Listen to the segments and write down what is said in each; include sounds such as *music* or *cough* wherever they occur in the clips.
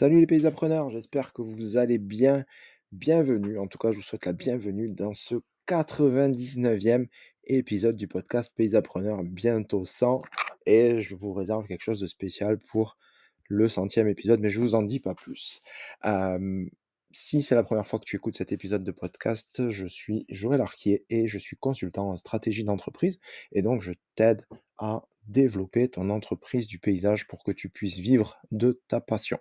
Salut les pays appreneurs, j'espère que vous allez bien. Bienvenue, en tout cas je vous souhaite la bienvenue dans ce 99e épisode du podcast Pays appreneurs, bientôt 100, et je vous réserve quelque chose de spécial pour le centième épisode, mais je vous en dis pas plus. Si c'est la première fois que tu écoutes cet épisode de podcast, je suis Joël Arquier et je suis consultant en stratégie d'entreprise, et donc je t'aide à développer ton entreprise du paysage pour que tu puisses vivre de ta passion.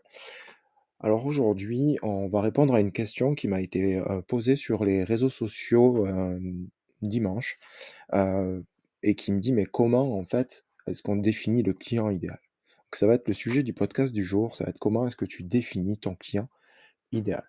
Alors aujourd'hui, on va répondre à une question qui m'a été euh, posée sur les réseaux sociaux euh, dimanche euh, et qui me dit mais comment en fait est-ce qu'on définit le client idéal? Ça va être le sujet du podcast du jour, ça va être comment est-ce que tu définis ton client idéal?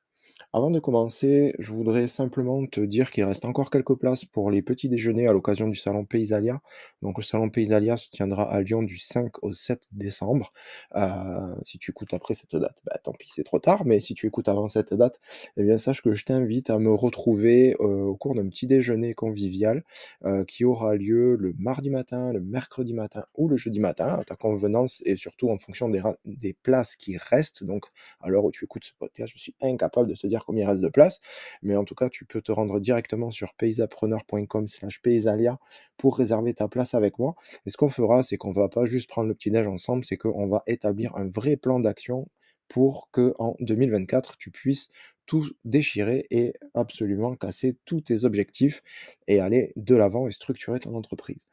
Avant de commencer, je voudrais simplement te dire qu'il reste encore quelques places pour les petits déjeuners à l'occasion du salon Paysalia. Donc le salon Paysalia se tiendra à Lyon du 5 au 7 décembre. Euh, si tu écoutes après cette date, bah, tant pis, c'est trop tard, mais si tu écoutes avant cette date, eh bien sache que je t'invite à me retrouver euh, au cours d'un petit déjeuner convivial euh, qui aura lieu le mardi matin, le mercredi matin ou le jeudi matin, à ta convenance et surtout en fonction des, des places qui restent. Donc à l'heure où tu écoutes ce podcast, je suis incapable de te dire combien il reste de place. Mais en tout cas, tu peux te rendre directement sur paysapreneur.com slash paysalia pour réserver ta place avec moi. Et ce qu'on fera, c'est qu'on va pas juste prendre le petit-déj ensemble, c'est qu'on va établir un vrai plan d'action pour que en 2024, tu puisses tout déchirer et absolument casser tous tes objectifs et aller de l'avant et structurer ton entreprise.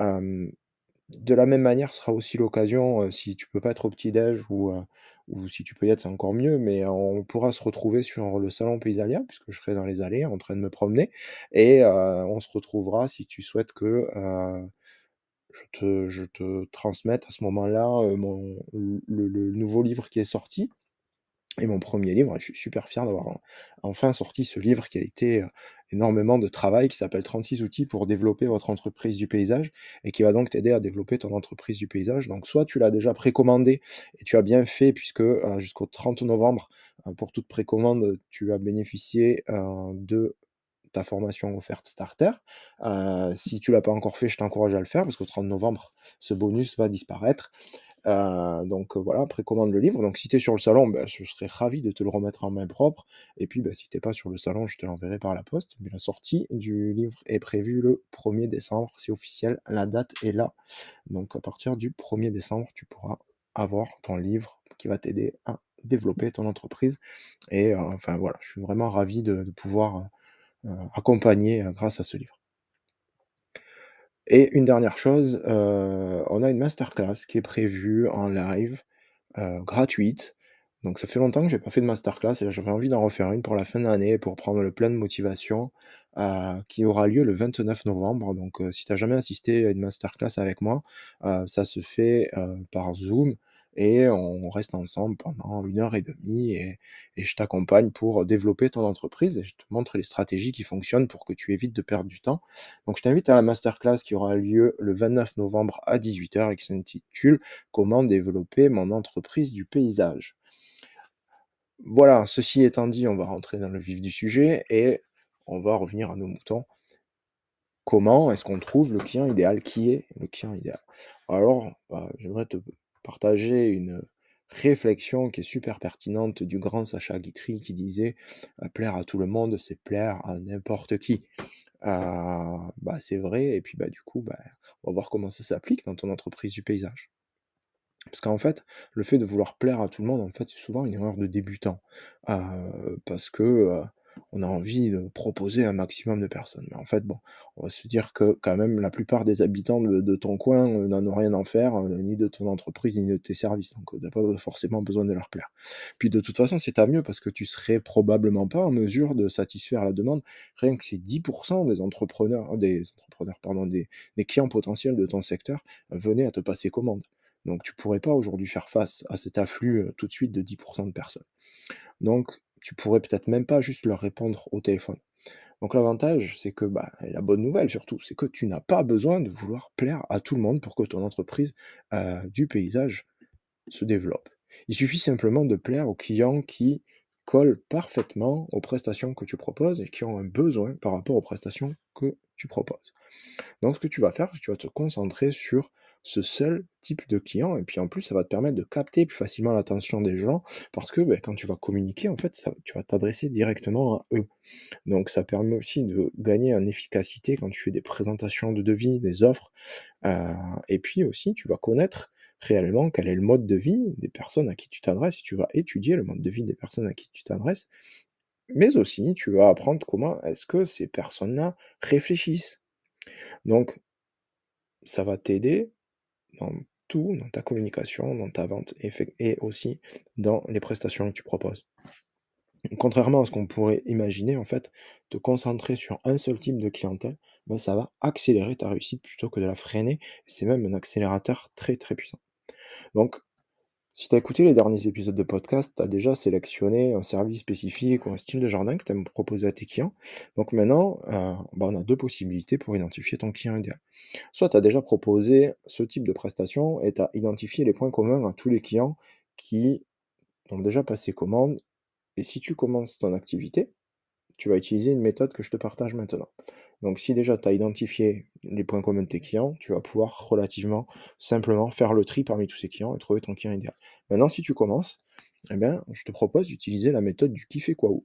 De la même manière, ce sera aussi l'occasion, si tu peux pas être au petit-déj ou, ou si tu peux y être, c'est encore mieux, mais on pourra se retrouver sur le salon Paysalia, puisque je serai dans les allées en train de me promener et on se retrouvera si tu souhaites que, je te je te transmette à ce moment-là, mon le nouveau livre qui est sorti. Et mon premier livre, je suis super fier d'avoir enfin sorti ce livre qui a été énormément de travail, qui s'appelle 36 outils pour développer votre entreprise du paysage et qui va donc t'aider à développer ton entreprise du paysage. Donc soit tu l'as déjà précommandé et tu as bien fait puisque jusqu'au 30 novembre, pour toute précommande, tu as bénéficié de ta formation offerte starter. si tu l'as pas encore fait, je t'encourage à le faire parce qu'au 30 novembre, ce bonus va disparaître. Euh, donc voilà, précommande le livre. Donc si tu es sur le salon, bah, je serais ravi de te le remettre en main propre. Et puis bah, si t'es pas sur le salon, je te l'enverrai par la poste. Mais la sortie du livre est prévue le 1er décembre, c'est officiel, la date est là. Donc à partir du 1er décembre, tu pourras avoir ton livre qui va t'aider à développer ton entreprise. Et enfin voilà, je suis vraiment ravi de, pouvoir accompagner grâce à ce livre. Et une dernière chose, euh, on a une masterclass qui est prévue en live, euh, gratuite. Donc ça fait longtemps que j'ai pas fait de masterclass et j'avais envie d'en refaire une pour la fin d'année pour prendre le plein de motivation, euh, qui aura lieu le 29 novembre. Donc si tu jamais assisté à une masterclass avec moi, ça se fait, par Zoom et on reste ensemble pendant une heure et demie et, je t'accompagne pour développer ton entreprise et je te montre les stratégies qui fonctionnent pour que tu évites de perdre du temps. Donc je t'invite à la masterclass qui aura lieu le 29 novembre à 18h et qui s'intitule Comment développer mon entreprise du paysage. Voilà, ceci étant dit, on va rentrer dans le vif du sujet et on va revenir à nos moutons. Comment est-ce qu'on trouve le client idéal? Qui est le client idéal? Alors, bah, j'aimerais te partager une réflexion qui est super pertinente du grand Sacha Guitry qui disait plaire à tout le monde, c'est plaire à n'importe qui. bah, c'est vrai, et puis bah, du coup, bah, on va voir comment ça s'applique dans ton entreprise du paysage. Parce qu'en fait, le fait de vouloir plaire à tout le monde, en fait, c'est souvent une erreur de débutant. parce que on a envie de proposer un maximum de personnes. Mais en fait, bon, on va se dire que quand même la plupart des habitants de, ton coin euh, n'en ont rien à faire, euh, ni de ton entreprise, ni de tes services. Donc, tu n'as pas forcément besoin de leur plaire. Puis de toute façon, c'est à mieux parce que tu serais probablement pas en mesure de satisfaire la demande. Rien que ces 10% des entrepreneurs, des entrepreneurs, pardon, des, clients potentiels de ton secteur venaient à te passer commande. Donc tu pourrais pas aujourd'hui faire face à cet afflux euh, tout de suite de 10% de personnes. Donc tu pourrais peut-être même pas juste leur répondre au téléphone. Donc l'avantage, c'est que, bah, et la bonne nouvelle surtout, c'est que tu n'as pas besoin de vouloir plaire à tout le monde pour que ton entreprise euh, du paysage se développe. Il suffit simplement de plaire aux clients qui collent parfaitement aux prestations que tu proposes et qui ont un besoin par rapport aux prestations que tu proposes. Donc ce que tu vas faire, tu vas te concentrer sur ce seul type de client et puis en plus, ça va te permettre de capter plus facilement l'attention des gens parce que, beh, quand tu vas communiquer, en fait, tu vas t'adresser directement à eux. Donc ça permet aussi de gagner en efficacité quand tu fais des présentations de devis, des offres, heu et puis aussi tu vas connaître réellement quel est le mode de vie des personnes à qui tu t'adresses tu vas étudier le mode de vie des personnes à qui tu t'adresses, mais aussi tu vas apprendre comment est-ce que ces personnes-là réfléchissent. Donc ça va t'aider dans tout, dans ta communication, dans ta vente et aussi dans les prestations que tu proposes. Contrairement à ce qu'on pourrait imaginer, en fait, te concentrer sur un seul type de clientèle, bah, ça va accélérer ta réussite plutôt que de la freiner. C'est même un accélérateur très, très puissant. Donc, si tu écouté les derniers épisodes de podcast, tu déjà sélectionné un service spécifique ou un style de jardin que tu aimes proposer à tes clients. Donc maintenant, euh, bah, on a deux possibilités pour identifier ton client idéal. Soit tu déjà proposé ce type de prestation et tu as identifié les points communs à tous les clients qui ont déjà passé commande. Et si tu commences ton activité, tu vas utiliser une méthode que je te partage maintenant. Donc si déjà tu as identifié les points communs de tes clients, tu vas pouvoir relativement simplement faire le tri parmi tous ces clients et trouver ton client idéal. Maintenant, si tu commences, eh bien, je te propose d'utiliser la méthode du qui fait quoi où.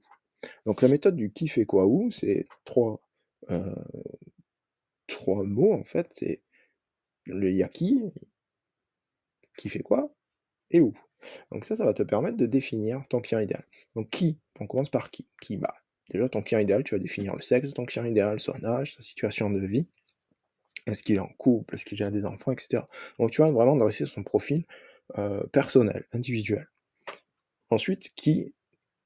Donc la méthode du qui fait quoi où, c'est trois, euh, trois mots en fait, c'est le yaki, qui fait quoi et où. Donc ça, ça va te permettre de définir ton client idéal. Donc qui? On commence par qui? Qui? Bah, Déjà, ton client idéal, tu vas définir le sexe de ton client idéal, son âge, sa situation de vie. Est-ce qu'il est en couple Est-ce qu'il a des enfants Etc. Donc tu vas vraiment dresser son profil euh, personnel, individuel. Ensuite, qui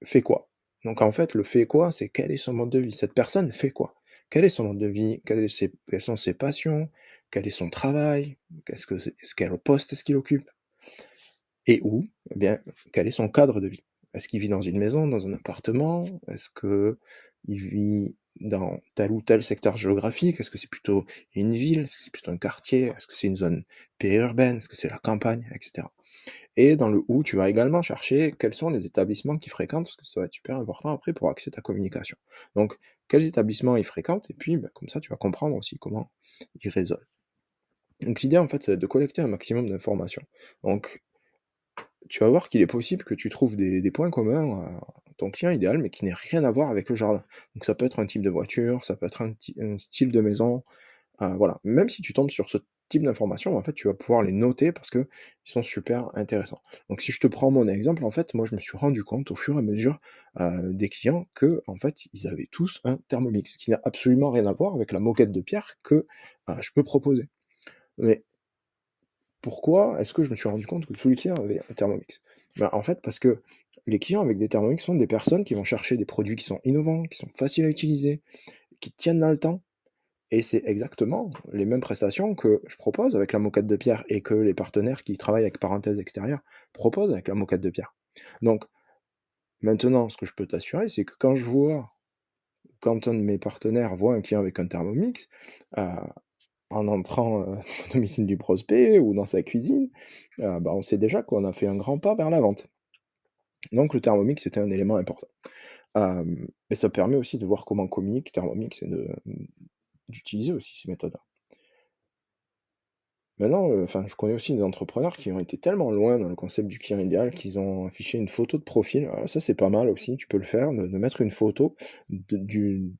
fait quoi? Donc en fait, le fait quoi, c'est quel est son mode de vie? Cette personne fait quoi? Quel est son mode de vie? Quelles, sont ses passions? Quel est son travail? Qu'est-ce que, quel poste est-ce qu'il occupe? Et où Eh bien, quel est son cadre de vie? Est-ce qu'il vit dans une maison, dans un appartement? Est-ce qu'il vit dans tel ou tel secteur géographique? Est-ce que c'est plutôt une ville? Est-ce que c'est plutôt un quartier? Est-ce que c'est une zone périurbaine? Est-ce que c'est la campagne? Etc. Et dans le où, tu vas également chercher quels sont les établissements qu'il fréquente, parce que ça va être super important après pour accéder à ta communication. Donc, quels établissements il fréquente, et puis bah, comme ça, tu vas comprendre aussi comment il raisonne. Donc l'idée, en fait, c'est de collecter un maximum d'informations. Donc, tu vas voir qu'il est possible que tu trouves des, points communs à ton client idéal, mais qui n'aient rien à voir avec le jardin. Donc ça peut être un type de voiture, ça peut être un, style de maison, euh, voilà. Même si tu tombes sur ce type d'informations, en fait, tu vas pouvoir les noter parce qu'ils sont super intéressants. Donc si je te prends mon exemple, en fait, moi je me suis rendu compte au fur et à mesure euh, des clients que, en fait, ils avaient tous un Thermomix, qui n'a absolument rien à voir avec la moquette de pierre que euh, je peux proposer. Mais pourquoi est-ce que je me suis rendu compte que tous les clients avaient un Thermomix? Ben, en fait, parce que les clients avec des Thermomix sont des personnes qui vont chercher des produits qui sont innovants, qui sont faciles à utiliser, qui tiennent dans le temps. Et c'est exactement les mêmes prestations que je propose avec la moquette de pierre et que les partenaires qui travaillent avec parenthèse extérieure proposent avec la moquette de pierre. Donc, maintenant, ce que je peux t'assurer, c'est que quand je vois, quand un de mes partenaires voit un client avec un Thermomix, euh, en entrant euh, *laughs* au domicile du prospect ou dans sa cuisine, euh, bah, on sait déjà qu'on a fait un grand pas vers la vente. Donc le Thermomix était un élément important. et ça permet aussi de voir comment communique Thermomix et d'utiliser aussi ces méthodes-là. Maintenant, euh, enfin, je connais aussi des entrepreneurs qui ont été tellement loin dans le concept du client idéal qu'ils ont affiché une photo de profil. ça, c'est pas mal aussi, tu peux le faire, de, mettre une photo du,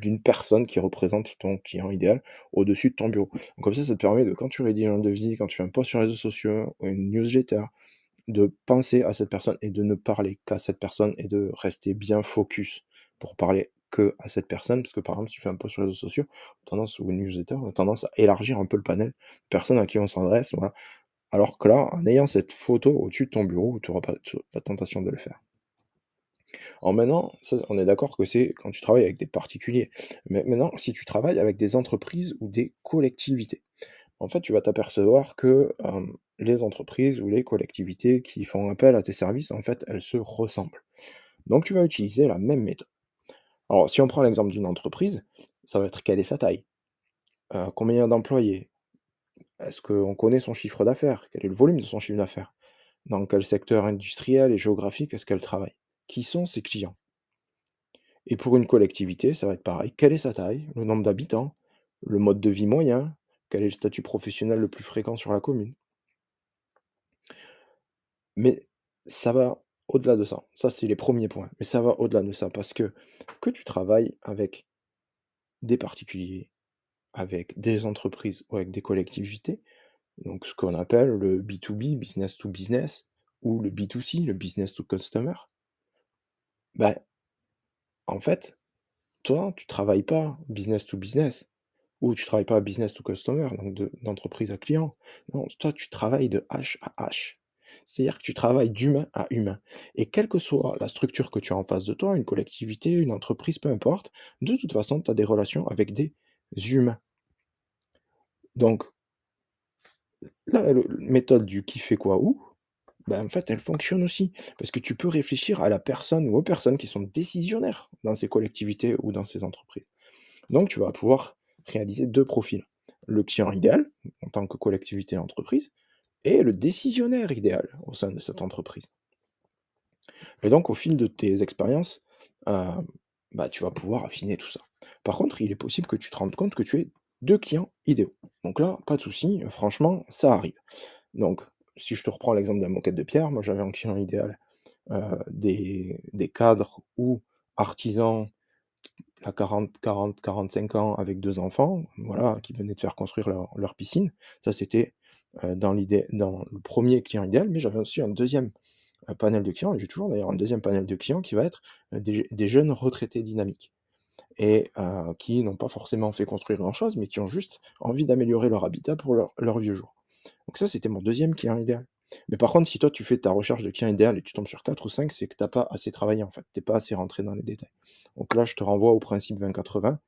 d'une personne qui représente ton client idéal au-dessus de ton bureau. Comme ça, ça te permet de, quand tu rédiges un devis, quand tu fais un post sur les réseaux sociaux, ou une newsletter, de penser à cette personne et de ne parler qu'à cette personne et de rester bien focus pour parler que à cette personne. Parce que par exemple, si tu fais un post sur les réseaux sociaux, tendance, ou une newsletter, on a tendance à élargir un peu le panel de personnes à qui on s'adresse. Voilà. Alors que là, en ayant cette photo au-dessus de ton bureau, tu n'auras pas la tentation de le faire. Alors maintenant, on est d'accord que c'est quand tu travailles avec des particuliers. Mais maintenant, si tu travailles avec des entreprises ou des collectivités, en fait, tu vas t'apercevoir que les entreprises ou les collectivités qui font appel à tes services, en fait, elles se ressemblent. Donc, tu vas utiliser la même méthode. Alors, si on prend l'exemple d'une entreprise, ça va être quelle est sa taille? Euh, Combien d'employés? Est-ce qu'on connaît son chiffre d'affaires? Quel est le volume de son chiffre d'affaires? Dans quel secteur industriel et géographique est-ce qu'elle travaille? Qui sont ses clients. Et pour une collectivité, ça va être pareil. Quelle est sa taille, le nombre d'habitants, le mode de vie moyen, quel est le statut professionnel le plus fréquent sur la commune? Mais ça va au-delà de ça. Ça, c'est les premiers points. Mais ça va au-delà de ça parce que que tu travailles avec des particuliers, avec des entreprises ou avec des collectivités, donc ce qu'on appelle le B2B, business to business, ou le B2C, le business to customer, ben, en fait, toi, tu travailles pas business to business, ou tu travailles pas business to customer, donc d'entreprise à client. Non, toi, tu travailles de H à H. C'est-à-dire que tu travailles d'humain à humain. Et quelle que soit la structure que tu as en face de toi, une collectivité, une entreprise, peu importe, de toute façon, tu as des relations avec des humains. Donc, la méthode du qui fait quoi où, ben, en fait, elle fonctionne aussi. Parce que tu peux réfléchir à la personne ou aux personnes qui sont décisionnaires dans ces collectivités ou dans ces entreprises. Donc, tu vas pouvoir réaliser deux profils. Le client idéal, en tant que collectivité entreprise, et le décisionnaire idéal au sein de cette entreprise. Et donc, au fil de tes expériences, euh, bah, tu vas pouvoir affiner tout ça. Par contre, il est possible que tu te rendes compte que tu es deux clients idéaux. Donc là, pas de souci, franchement, ça arrive. Donc, si je te reprends l'exemple de la moquette de pierre, moi j'avais un client idéal euh, des, cadres ou artisans à 40, 40, 45 ans avec deux enfants, voilà, qui venaient de faire construire leur, piscine. Ça, c'était euh, dans le premier client idéal, mais j'avais aussi un deuxième euh, panel de clients, et j'ai toujours d'ailleurs un deuxième panel de clients qui va être des, jeunes retraités dynamiques et qui n'ont pas forcément fait construire grand-chose, mais qui ont juste envie d'améliorer leur habitat pour leur, leur vieux jour. Donc ça, c'était mon deuxième client idéal. Mais par contre, si toi, tu fais ta recherche de client idéal et tu tombes sur 4 ou 5, c'est que tu n'as pas assez travaillé, en fait. Tu n'es pas assez rentré dans les détails. Donc là, je te renvoie au principe 20-80.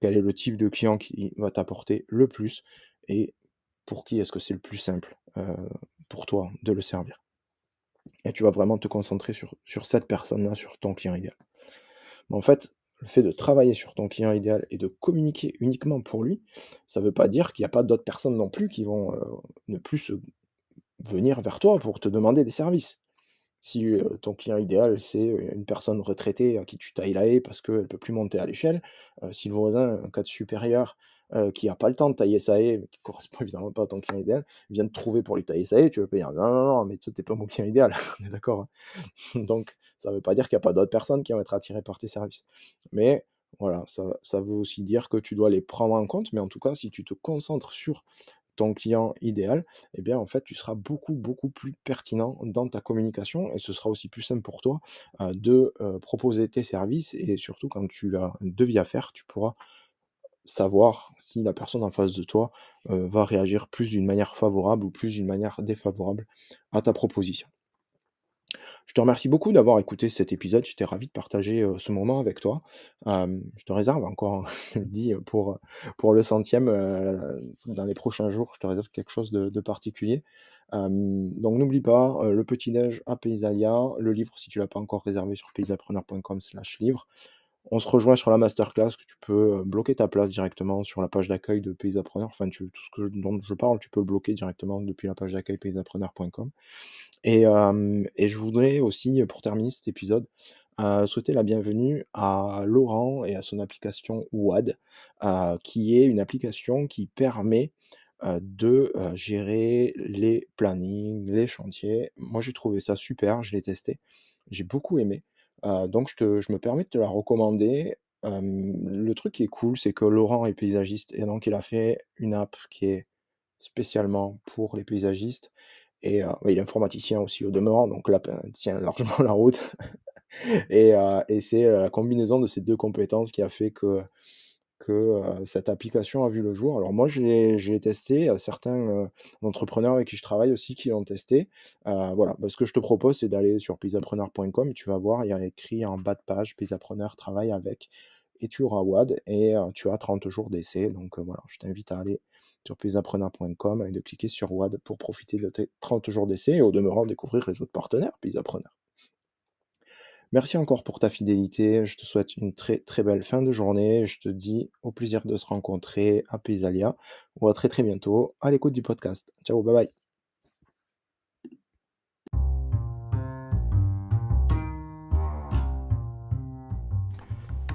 Quel est le type de client qui va t'apporter le plus et pour qui est-ce que c'est le plus simple euh, pour toi de le servir? Et tu vas vraiment te concentrer sur, sur cette personne-là, sur ton client idéal. Mais en fait, le fait de travailler sur ton client idéal et de communiquer uniquement pour lui, ça ne veut pas dire qu'il n'y a pas d'autres personnes non plus qui vont euh, ne plus venir vers toi pour te demander des services. Si euh, ton client idéal, c'est une personne retraitée à qui tu tailles la haie parce qu'elle ne peut plus monter à l'échelle, euh, si le voisin, un cadre supérieur, qui n'a pas le temps de tailler sa haie, qui ne correspond *laughs* évidemment pas à ton client idéal, vient te trouver pour lui tailler sa haie, tu veux pas dire non, non, non, mais toi, n'es pas mon client idéal, *laughs* on est d'accord. Hein. Donc, ça ne veut pas dire qu'il n'y a pas d'autres personnes qui vont être attirées par tes services. Mais voilà, ça, veut aussi dire que tu dois les prendre en compte, mais en tout cas, si tu te concentres sur ton client idéal, eh bien en fait tu seras beaucoup beaucoup plus pertinent dans ta communication et ce sera aussi plus simple pour toi de proposer tes services et surtout quand tu as un devis à faire, tu pourras savoir si la personne en face de toi va réagir plus d'une manière favorable ou plus d'une manière défavorable à ta proposition. Je te remercie beaucoup d'avoir écouté cet épisode. J'étais ravi de partager ce moment avec toi. je te réserve encore, *laughs* je dis, pour, le centième, dans les prochains jours, je te réserve quelque chose de, particulier. donc n'oublie pas le petit neige à Paysalia, le livre si tu l'as pas encore réservé sur paysapreneur.com slash livre. On se rejoint sur la masterclass que tu peux bloquer ta place directement sur la page d'accueil de Paysapreneur. Enfin, tout ce dont je parle, tu peux le bloquer directement depuis la page d'accueil paysapreneur.com. Et, et, je voudrais aussi, pour terminer cet épisode, souhaiter la bienvenue à Laurent et à son application WAD, qui est une application qui permet de gérer les plannings, les chantiers. Moi, j'ai trouvé ça super, je l'ai testé, j'ai beaucoup aimé. Donc, je, je, me permets de te la recommander. le truc qui est cool, c'est que Laurent est paysagiste et donc il a fait une app qui est spécialement pour les paysagistes et il est informaticien aussi au demeurant, donc là, ben, tient largement *laughs* la route. et c'est la combinaison de ces deux compétences qui a fait que, cette application a vu le jour. Alors moi, je l'ai testé, certains entrepreneurs avec qui je travaille aussi qui l'ont testé. voilà, ce que je te propose, c'est d'aller sur paysapreneur.com et tu vas voir, il y a écrit en bas de page, paysapreneur travaille avec et tu auras WAD et tu as 30 jours d'essai. Donc voilà, je t'invite à aller sur paysapreneur.com et de cliquer sur WAD pour profiter de tes 30 jours d'essai et au demeurant découvrir les autres partenaires Paysapreneur. Merci encore pour ta fidélité. Je te souhaite une très très belle fin de journée. Je te dis au plaisir de se rencontrer à Paysalia ou à très très bientôt à l'écoute du podcast. Ciao, bye bye.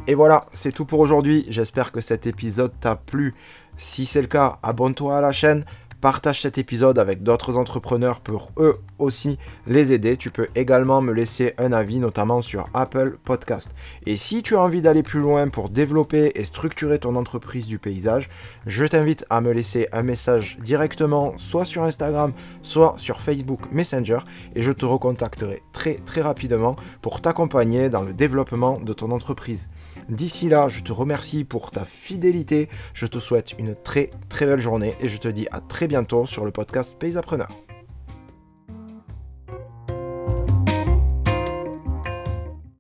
Et voilà, c'est tout pour aujourd'hui. J'espère que cet épisode t'a plu. Si c'est le cas, abonne-toi à la chaîne, Partage cet épisode avec d'autres entrepreneurs pour eux aussi les aider. Tu peux également me laisser un avis, notamment sur Apple Podcast. Et si tu as envie d'aller plus loin pour développer et structurer ton entreprise du paysage, je t'invite à me laisser un message directement, soit sur Instagram, soit sur Facebook Messenger, et je te recontacterai très très rapidement pour t'accompagner dans le développement de ton entreprise. D'ici là, je te remercie pour ta fidélité, je te souhaite une très très belle journée et je te dis à très bientôt sur le podcast Paysapreneur.